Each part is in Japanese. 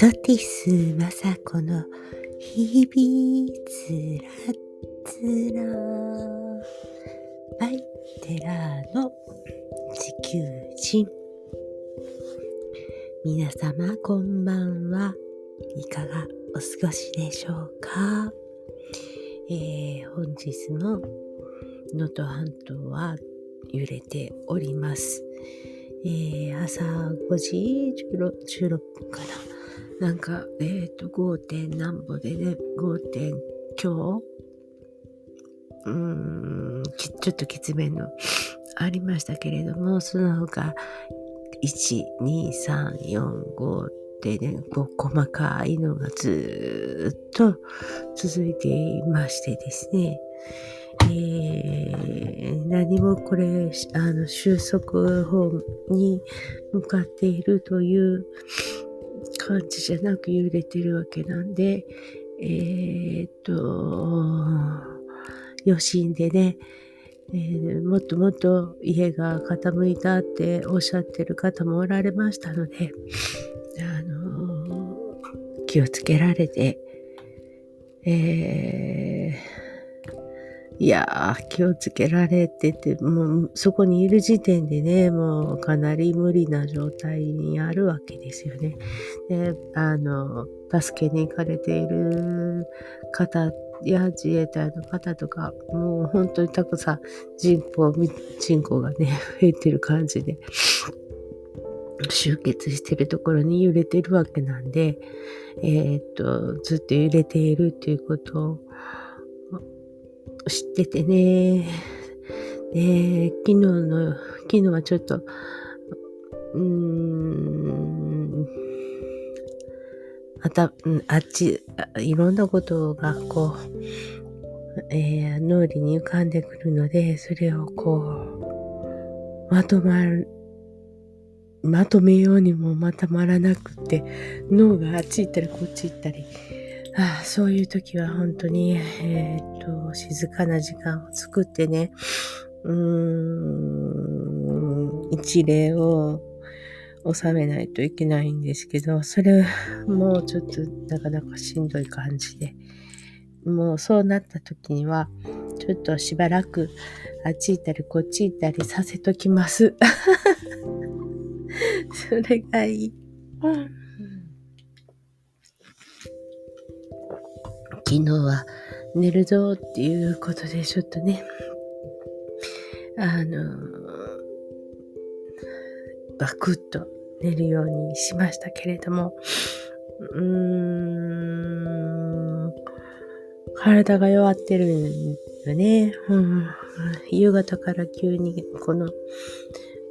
ソティスマサコの日々つらつらバイテラーの地球人皆様こんばんはいかがお過ごしでしょうか、えー、本日も能登半島は揺れております。えー、朝5時 16, 分かな。なんか、えっ、ー、と、5. 点何歩でね、5. 点強うーん、ちょっときつめのありましたけれども、その他、1、2、3、4、5ってね、こう細かいのがずっと続いていましてですね、えー、何もこれ、あの、収束法に向かっているという感じじゃなく揺れてるわけなんで、えー、っと、余震でね、えー、もっともっと家が傾いたっておっしゃってる方もおられましたので、あのー、気をつけられて、えーいやー、気をつけられてて、もうそこにいる時点でね、もうかなり無理な状態にあるわけですよね。で、あの、助けに行かれている方や自衛隊の方とか、もう本当にたくさん人口、人口がね、増えてる感じで、集結してるところに揺れてるわけなんで、えー、っと、ずっと揺れているっていうことを、知っててね。で、昨日の、昨日はちょっと、うーん、また、あっち、いろんなことがこう、えー、脳裏に浮かんでくるので、それをこう、まとまる、まとめようにもまとまらなくって、脳があっち行ったりこっち行ったり、あそういう時は本当に、えー、っと、静かな時間を作ってね、うーん、一例を収めないといけないんですけど、それもうちょっとなかなかしんどい感じで、もうそうなった時には、ちょっとしばらくあっち行ったりこっち行ったりさせときます。それがいい。昨日は寝るぞっていうことでちょっとね、あの、バクッと寝るようにしましたけれども、うーん、体が弱ってるんよね。うん、夕方から急にこの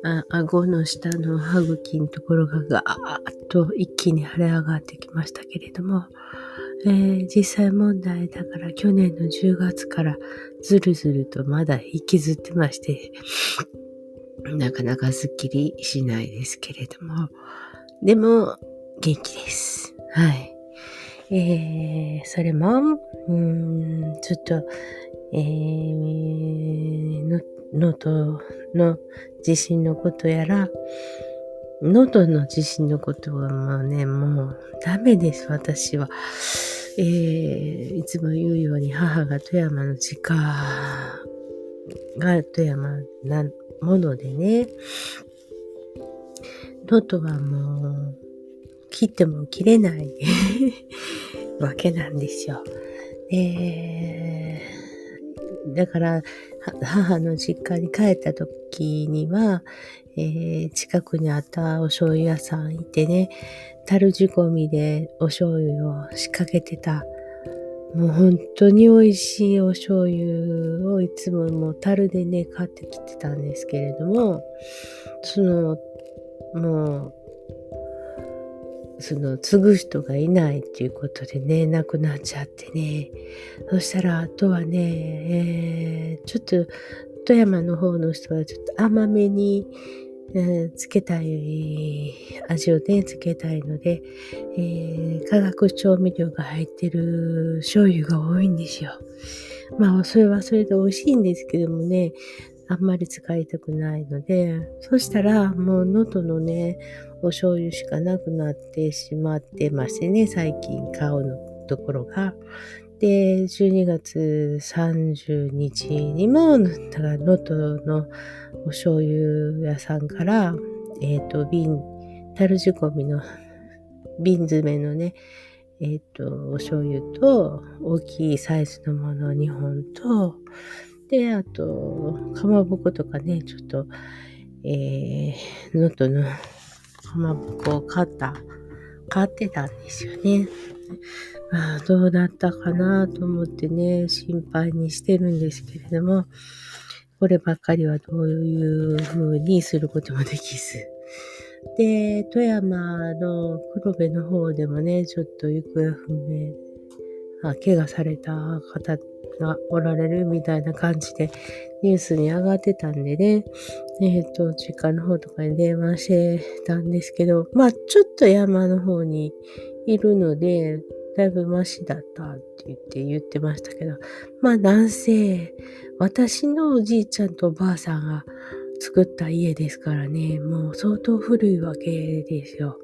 あ顎の下の歯茎のところがガーッと一気に腫れ上がってきましたけれども、えー、実際問題だから去年の10月からずるずるとまだ引きずってまして、なかなかスッキリしないですけれども、でも元気です。はい。えー、それも、うん、ちょっと、えー、の、ノートの地震のことやら、喉の地震のことはもうね、もうダメです、私は。えー、いつも言うように母が富山の実家が富山なものでね、喉はもう切っても切れない わけなんですよ。えー、だから、母の実家に帰った時には、えー、近くにあったお醤油屋さんいてね、樽仕込みでお醤油を仕掛けてた。もう本当に美味しいお醤油をいつももう樽でね、買ってきてたんですけれども、その、もう、その、継ぐ人がいないっていうことでね、亡くなっちゃってね。そしたら、あとはね、えー、ちょっと、富山の方の人はちょっと甘めに、えー、つけたい、味をね、つけたいので、えー、化学調味料が入ってる醤油が多いんですよ。まあ、それはそれで美味しいんですけどもね、あんまり使いたくないので、そしたらもう能登のね、お醤油しかなくなってしまってましてね、最近買うのところが。で、12月30日にも、だから能登のお醤油屋さんから、えっ、ー、と、瓶、樽仕込みの瓶詰めのね、えっ、ー、と、お醤油と、大きいサイズのもの2本と、で、あと、かまぼことかね、ちょっと、えー、能登のかまぼこを買った、買ってたんですよね。まあ、どうだったかなと思ってね、心配にしてるんですけれども、こればっかりはどういう風にすることもできず。で、富山の黒部の方でもね、ちょっと行方不明、あ怪我された方がおられるみたいな感じでニュースに上がってたんでね、えっ、ー、と、実家の方とかに電話してたんですけど、まあ、ちょっと山の方にいるので、だいぶマシだったって言って言ってましたけど、まあ男性、私のおじいちゃんとおばあさんが作った家ですからね、もう相当古いわけですよ。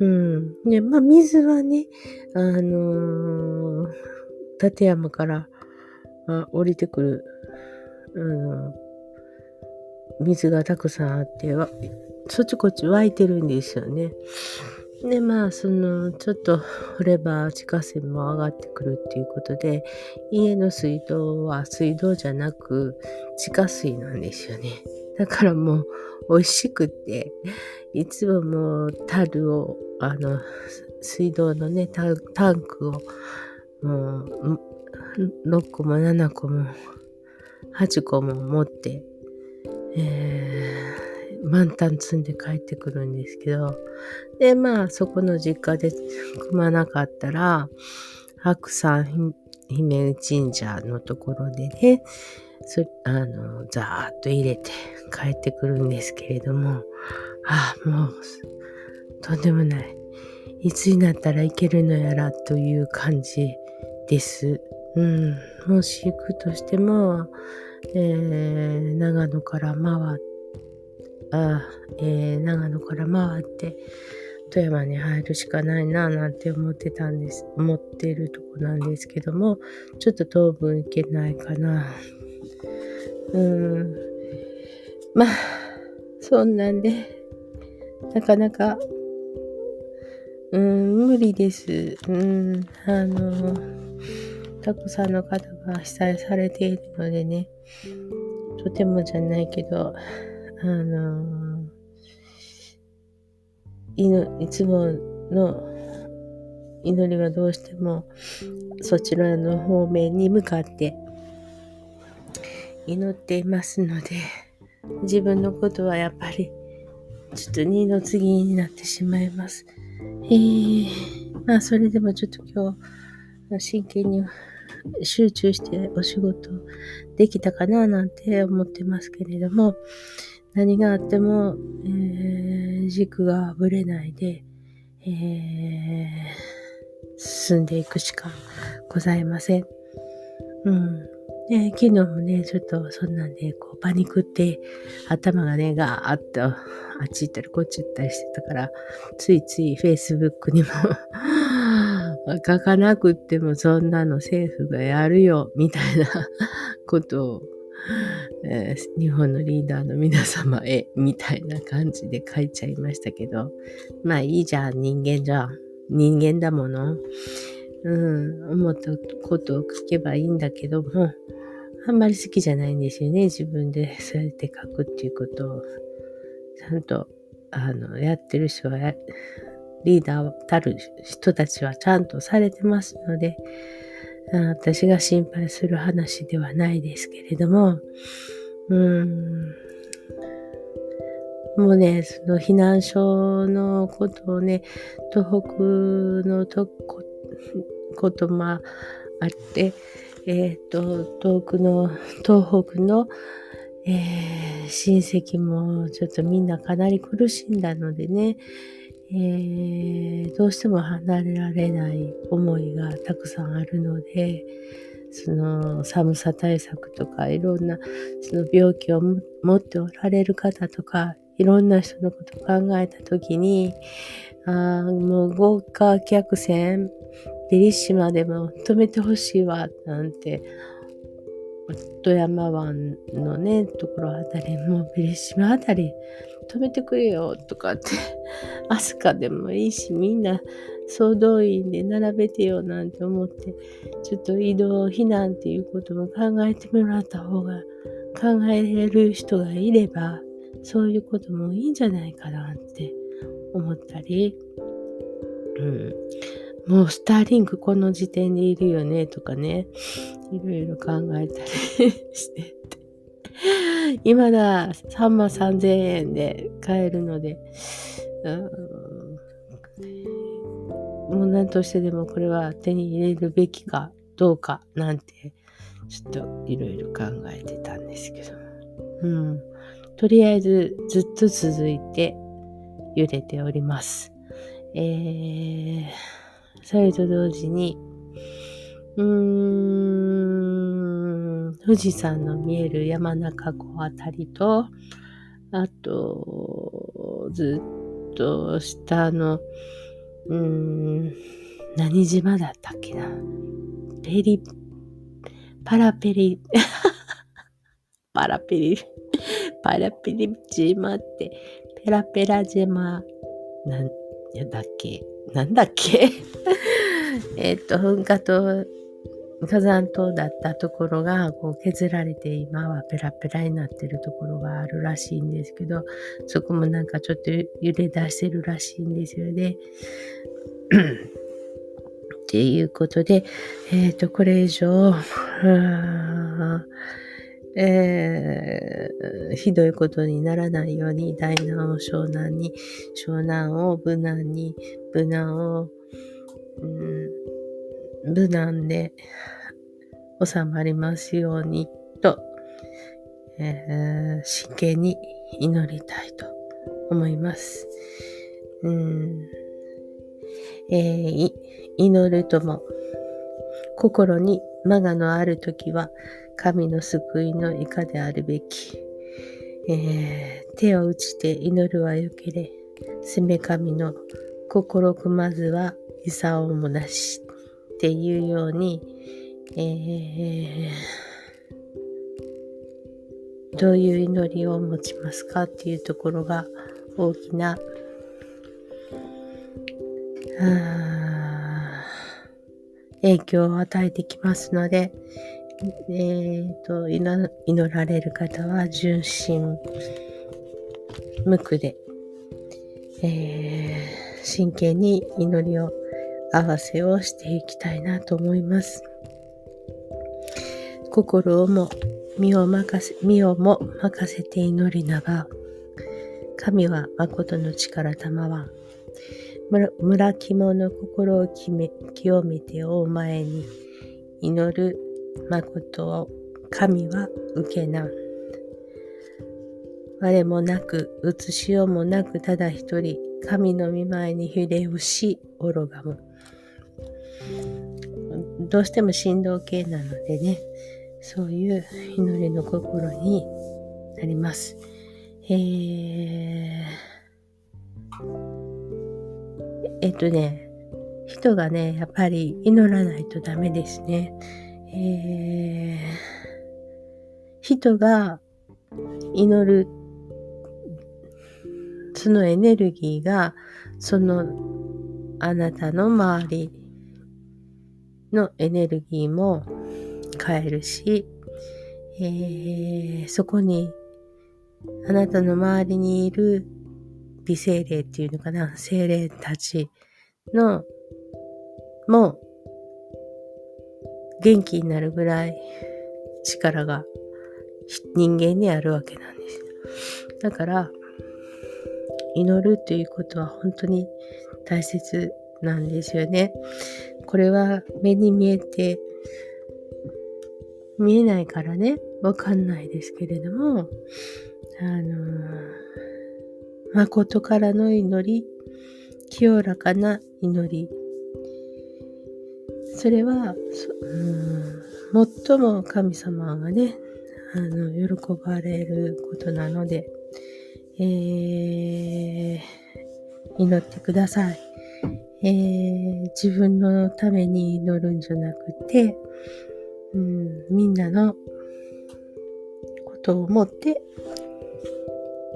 うん。で、まあ水はね、あのー、立山からあ降りてくる、うん、水がたくさんあって、そっちこっち湧いてるんですよね。で、まあ、その、ちょっと掘れば地下水も上がってくるっていうことで、家の水道は水道じゃなく地下水なんですよね。だからもう美味しくって、いつももう樽を、あの、水道のね、タンクを、もう、6個も7個も8個も持って、えー満タン積んで帰ってくるんですけど、で、まあ、そこの実家で組まなかったら、白山姫神社のところでね、そあの、ざーっと入れて帰ってくるんですけれども、ああ、もう、とんでもない。いつになったらいけるのやらという感じです。うん。もし行くとしても、えー、長野から回って、あえー、長野から回って富山に入るしかないななんて思ってたんです、思ってるとこなんですけども、ちょっと当分行けないかな。うん。まあ、そんなんで、なかなか、うん、無理です。うん、あの、たくさんの方が被災されているのでね、とてもじゃないけど、あのいのいつもの祈りはどうしてもそちらの方面に向かって祈っていますので自分のことはやっぱりちょっと二の次になってしまいます。えー、まあそれでもちょっと今日真剣に集中してお仕事できたかななんて思ってますけれども、何があっても、えー、軸がぶれないで、えー、進んでいくしかございません。うん。で、昨日もね、ちょっとそんなんで、こう、パニックって、頭がね、ガーッと、あっち行ったりこっち行ったりしてたから、ついつい Facebook にも書かなくってもそんなの政府がやるよ、みたいな ことをえー、日本のリーダーの皆様へ、みたいな感じで書いちゃいましたけど、まあいいじゃん、人間じゃん。人間だもの。うん、思ったことを書けばいいんだけども、あんまり好きじゃないんですよね。自分でそうやって書くっていうことを、ちゃんと、あの、やってる人はリーダーたる人たちはちゃんとされてますので、私が心配する話ではないですけれども、うん、もうね、その避難所のことをね、東北のとここともあって、えっ、ー、と、遠くの、東北の、えー、親戚もちょっとみんなかなり苦しんだのでね、えー、どうしても離れられない思いがたくさんあるので、その寒さ対策とか、いろんなその病気を持っておられる方とか、いろんな人のことを考えたときに、あもう豪華客船、ベリッシマでも止めてほしいわ、なんて、富山湾のね、ところあたり、もうベリッシマあたり、止めてくれよ、とかって、アスカでもいいし、みんな総動員で並べてよ、なんて思って、ちょっと移動、避難っていうことも考えてもらった方が、考えれる人がいれば、そういうこともいいんじゃないかなって思ったり、うん。もうスターリンクこの時点でいるよねとかね、いろいろ考えたり してて。今だ3万3000円で買えるので、うん、もう何としてでもこれは手に入れるべきかどうかなんて、ちょっといろいろ考えてたんですけど。うん。とりあえずずっと続いて揺れております。えー、それと同時に、うーん、富士山の見える山中湖あたりと、あと、ずっと下の、うん、何島だったっけな。ペリ、パラペリ、パラペリ、パラペリ島って、ペラペラ島、なんやだっけ。なんだっけ。えっと、噴火と火山島だったところがこう削られて今はペラペラになってるところがあるらしいんですけど、そこもなんかちょっと揺れ出してるらしいんですよね。っていうことで、えっ、ー、と、これ以上、えー、ひどいことにならないように大難を湘南に、湘南を無難に、無難を、うん、無難で収まりますようにと、えー、真剣に祈りたいと思います。うんえー、祈るとも心に魔がのあるときは神の救いの以下であるべき。えー、手を打ちて祈るはよけれ、せめ神の心くまずは功もなし。っていうように、えー、どういう祈りを持ちますかっていうところが大きな、影響を与えてきますので、えーと、祈られる方は純真無垢で、えー、真剣に祈りを合わせをしていきたいなと思います。心をも身を任せ、身をも任せて祈りなが、神は誠の力賜は、村肝の心を清めてお前に祈る誠を神は受けな。我もなく、写しようもなく、ただ一人、神の御前にひれ伏し、おろがむ。どうしても振動系なのでね、そういう祈りの心になります。えー、えっとね、人がね、やっぱり祈らないとダメですね。えー、人が祈る、そのエネルギーが、そのあなたの周りのエネルギーも変えるし、えー、そこにあなたの周りにいる微精霊っていうのかな、精霊たちのも元気になるぐらい力が人間にあるわけなんです。だから、祈るということは本当に大切なんですよね。これは目に見えて、見えないからね、わかんないですけれども、あの誠からの祈り、清らかな祈り、それは、うん、最も神様がね、あの、喜ばれることなので、えー、祈ってください。えー、自分のために祈るんじゃなくて、うん、みんなのことを思って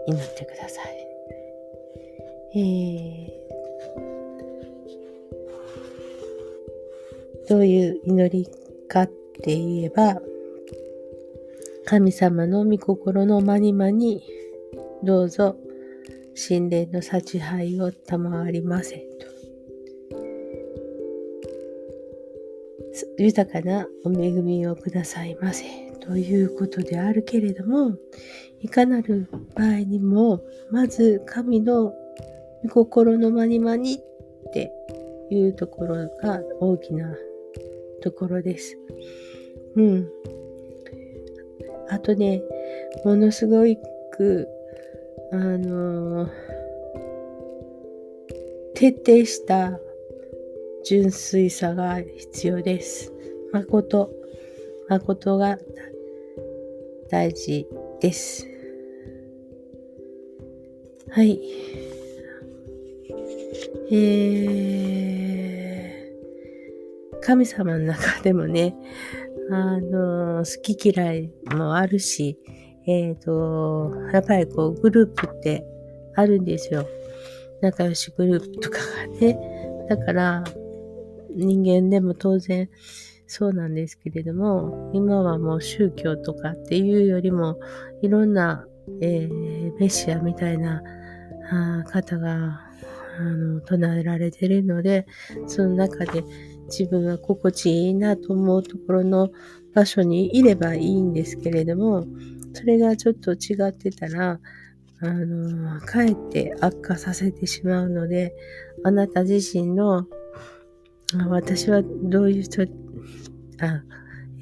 祈ってください。えー、どういう祈りかって言えば、神様の御心のまにまに、どうぞ、神霊の幸杯を賜りませ豊かなお恵みをくださいませということであるけれども、いかなる場合にも、まず神の御心のまにまにっていうところが大きなところです。うん。あとね、ものすごく、あのー、徹底した純粋さが必要です。誠、誠が大事です。はい。えー、神様の中でもね、あの、好き嫌いもあるし、えっ、ー、と、やっぱりこう、グループってあるんですよ。仲良しグループとかがね。だから、人間でも当然そうなんですけれども、今はもう宗教とかっていうよりも、いろんな、えー、メシアみたいなあ方があの唱えられてるので、その中で自分が心地いいなと思うところの場所にいればいいんですけれども、それがちょっと違ってたら、あの、かえって悪化させてしまうので、あなた自身の、私はどういう人、あ、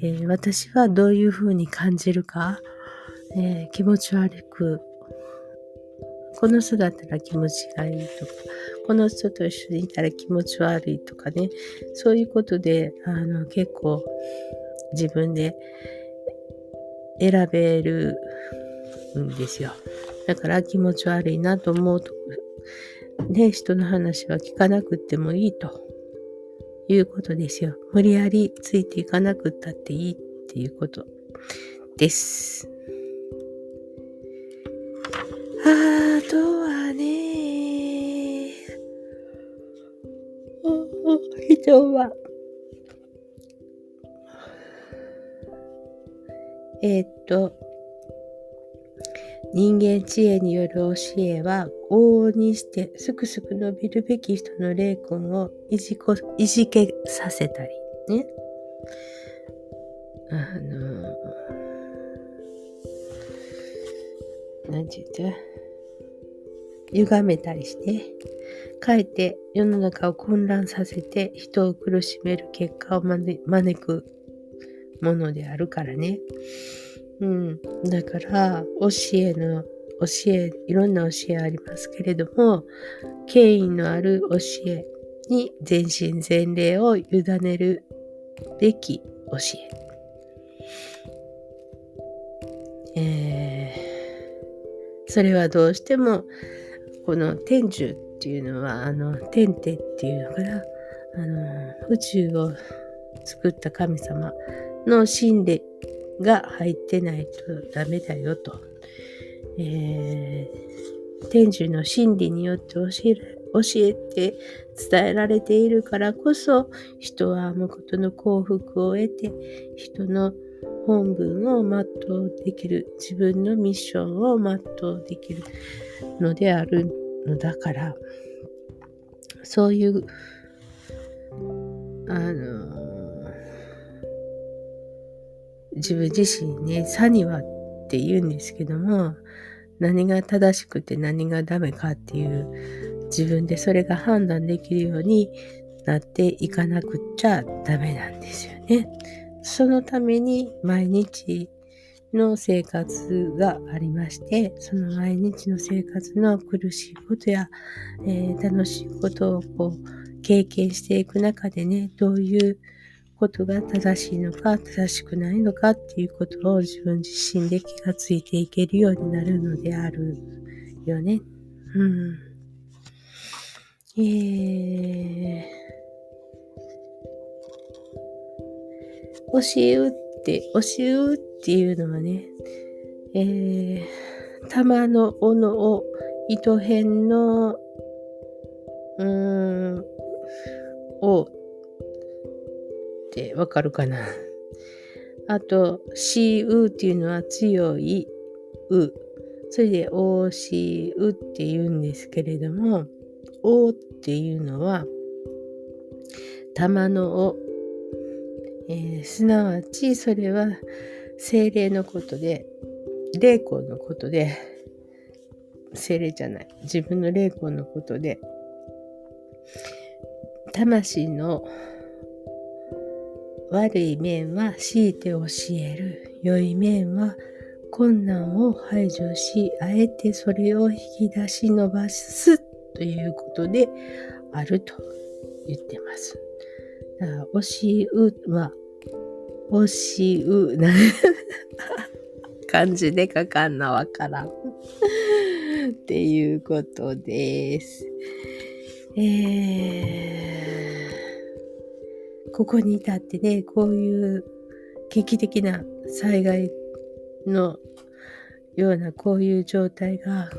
えー、私はどういうふうに感じるか、えー、気持ち悪く、この人だったら気持ちがいいとか、この人と一緒にいたら気持ち悪いとかね、そういうことで、あの、結構自分で選べるんですよ。だから気持ち悪いなと思うと、ね、人の話は聞かなくてもいいと。いうことですよ。無理やりついていかなくったっていいっていうことです。あとはね、人は、えー、っと、人間知恵による教えは、往々にしてすくすく伸びるべき人の霊魂をいじこいじけさせたり、ね。あの、なんて言った歪めたりして、かえって世の中を混乱させて人を苦しめる結果を招くものであるからね。うん。だから、教えの、教え、いろんな教えありますけれども、権威のある教えに全身全霊を委ねるべき教え。えー、それはどうしてもこの天寿っていうのは、あの、天帝っていうのかな、あの、宇宙を作った神様の神霊が入ってないとダメだよと。えー、天寿の真理によって教え教えて伝えられているからこそ人は誠の幸福を得て人の本文を全うできる自分のミッションを全うできるのであるのだから、そういう、あの、自分自身ね、サニワって言うんですけども、何が正しくて何がダメかっていう自分でそれが判断できるようになっていかなくちゃダメなんですよね。そのために毎日の生活がありまして、その毎日の生活の苦しいことや、えー、楽しいことをこう経験していく中でね、どういうことが正しいのか、正しくないのかっていうことを自分自身で気がついていけるようになるのであるよね。うん。えー、教えうって、教えうっていうのはね、えー、玉の斧を糸辺の、うん、をってわかるかな？あと、しうっていうのは強いう。それで、おしうって言うんですけれども、おっていうのは、玉のお。えー、すなわち、それは精霊のことで、霊魂のことで、精霊じゃない。自分の霊魂のことで、魂の悪い面は強いて教える。良い面は困難を排除し、あえてそれを引き出し伸ばすということであると言ってます。だから、教うは、教うな 漢字で書かんなわからんっていうことです。えー、ここに至ってね、こういう劇的な災害のようなこういう状態が、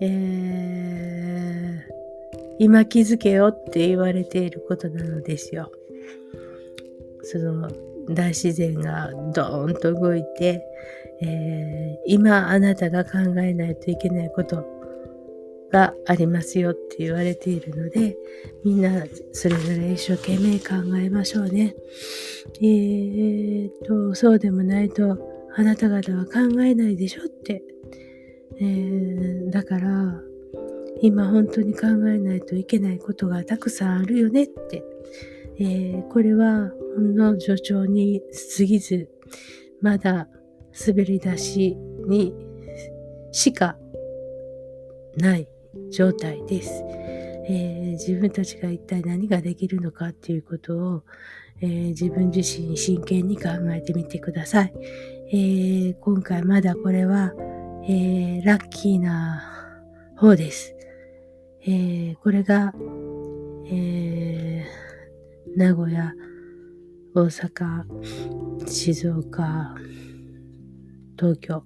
えー、今気づけよって言われていることなのですよ。その大自然がドーンと動いて、えー、今あなたが考えないといけないことがありますよって言われているので、みんなそれぞれ一生懸命考えましょうね。えー、と、そうでもないと、あなた方は考えないでしょって。えー、だから、今本当に考えないといけないことがたくさんあるよねって。えー、これはほんの助長に過ぎず、まだ滑り出しにしかない状態です。えー、自分たちが一体何ができるのかっていうことを、えー、自分自身に真剣に考えてみてください。えー、今回まだこれは、えラッキーな方です。えこれが、え名古屋、大阪、静岡、東京、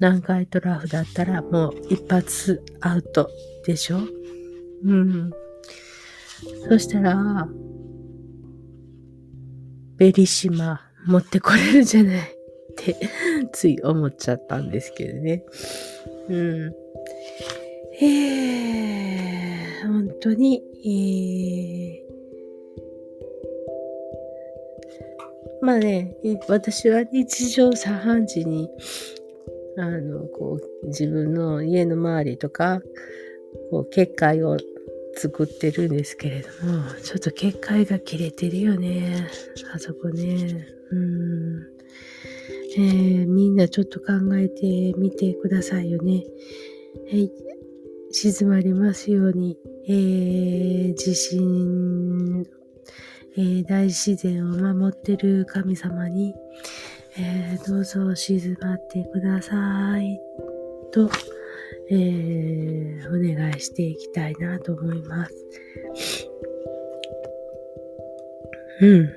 南海トラフだったらもう一発アウトでしょ？うん。そしたら、ベリシマ持ってこれるじゃないって つい思っちゃったんですけどね。うん。えー、本当に、えー、まあね、私は日常茶飯事に、あの、こう、自分の家の周りとか、こう、結界を作ってるんですけれども、ちょっと結界が切れてるよね。あそこね。うん。えー、みんなちょっと考えてみてくださいよね。はい。静まりますように、えー、地震えー、大自然を守ってる神様に、えー、どうぞ静まってくださいと、えー、お願いしていきたいなと思います。うん。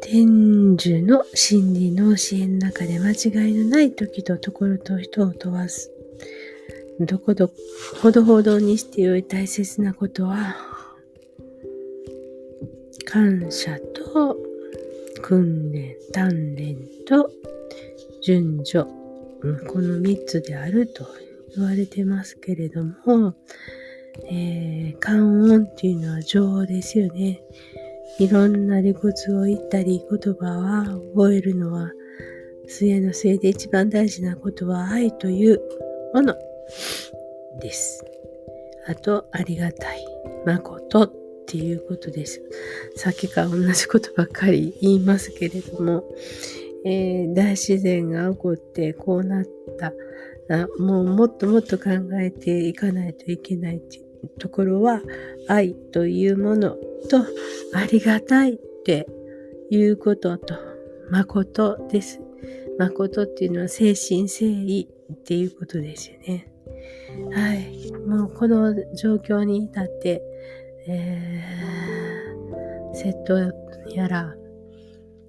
天寿の真理の教えの中で間違いのない時とところと人を問わす。どこど、ほどほどにしてよい大切なことは、感謝と訓練、鍛錬と順序、この三つであると言われてますけれども、えー、観音っていうのは情報ですよね。いろんな理屈を言ったり、言葉は覚えるのは、末の末で一番大事なことは愛というもの。です。あと、ありがたい、誠っていうことです。さっきから同じことばっかり言いますけれども、えー、大自然が起こってこうなったあもうもっともっと考えていかないといけないところは愛というものとありがたいっていうことと誠です。誠っていうのは精神誠意っていうことですよね。はい。もうこの状況に至って、えー、窃盗やら、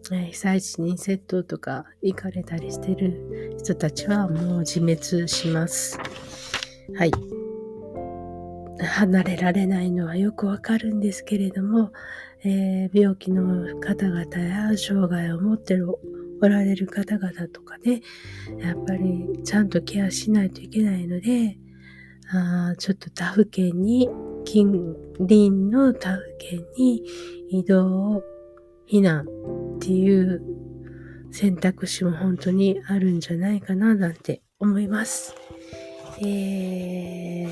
被災地に窃盗とか行かれたりしてる人たちはもう自滅します。はい。離れられないのはよくわかるんですけれども、えー、病気の方々や障害を持ってるおられる方々とかで、やっぱりちゃんとケアしないといけないので、あちょっと他府県に、近隣の他府県に移動、避難っていう選択肢も本当にあるんじゃないかななんて思います。えー、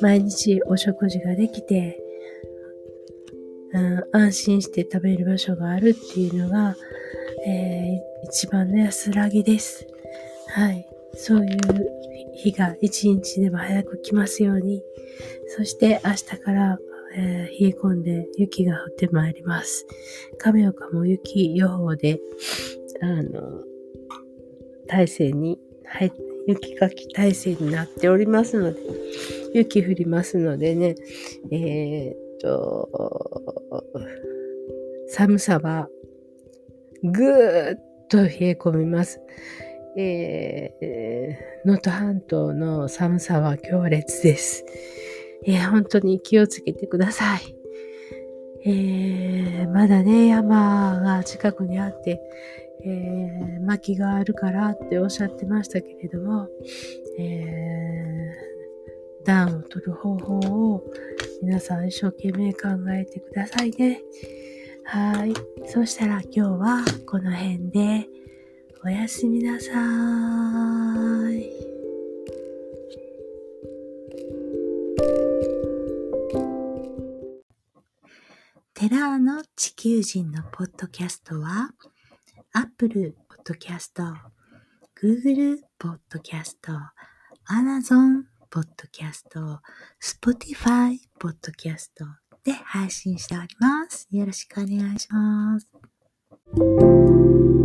毎日お食事ができて、うん、安心して食べる場所があるっていうのが、えー、一番の安らぎです。はい。そういう日が一日でも早く来ますように。そして明日から、えー、冷え込んで雪が降ってまいります。亀岡も雪予報で、あの、体制に、はい、雪かき体制になっておりますので、雪降りますのでね、えー、っと、寒さはぐーっと冷え込みます。えー、能登半島の寒さは強烈です。えー、本当に気をつけてください。えー、まだね、山が近くにあって、えー、薪があるからっておっしゃってましたけれども、えー、暖を取る方法を皆さん一生懸命考えてくださいね。はい。そしたら今日はこの辺でおやすみなさい。テラーの地球人のポッドキャストは、アップルポッドキャスト、グーグルポッドキャスト、アナゾンポッドキャスト、スポティファイポッドキャストで配信しております。よろしくお願いします。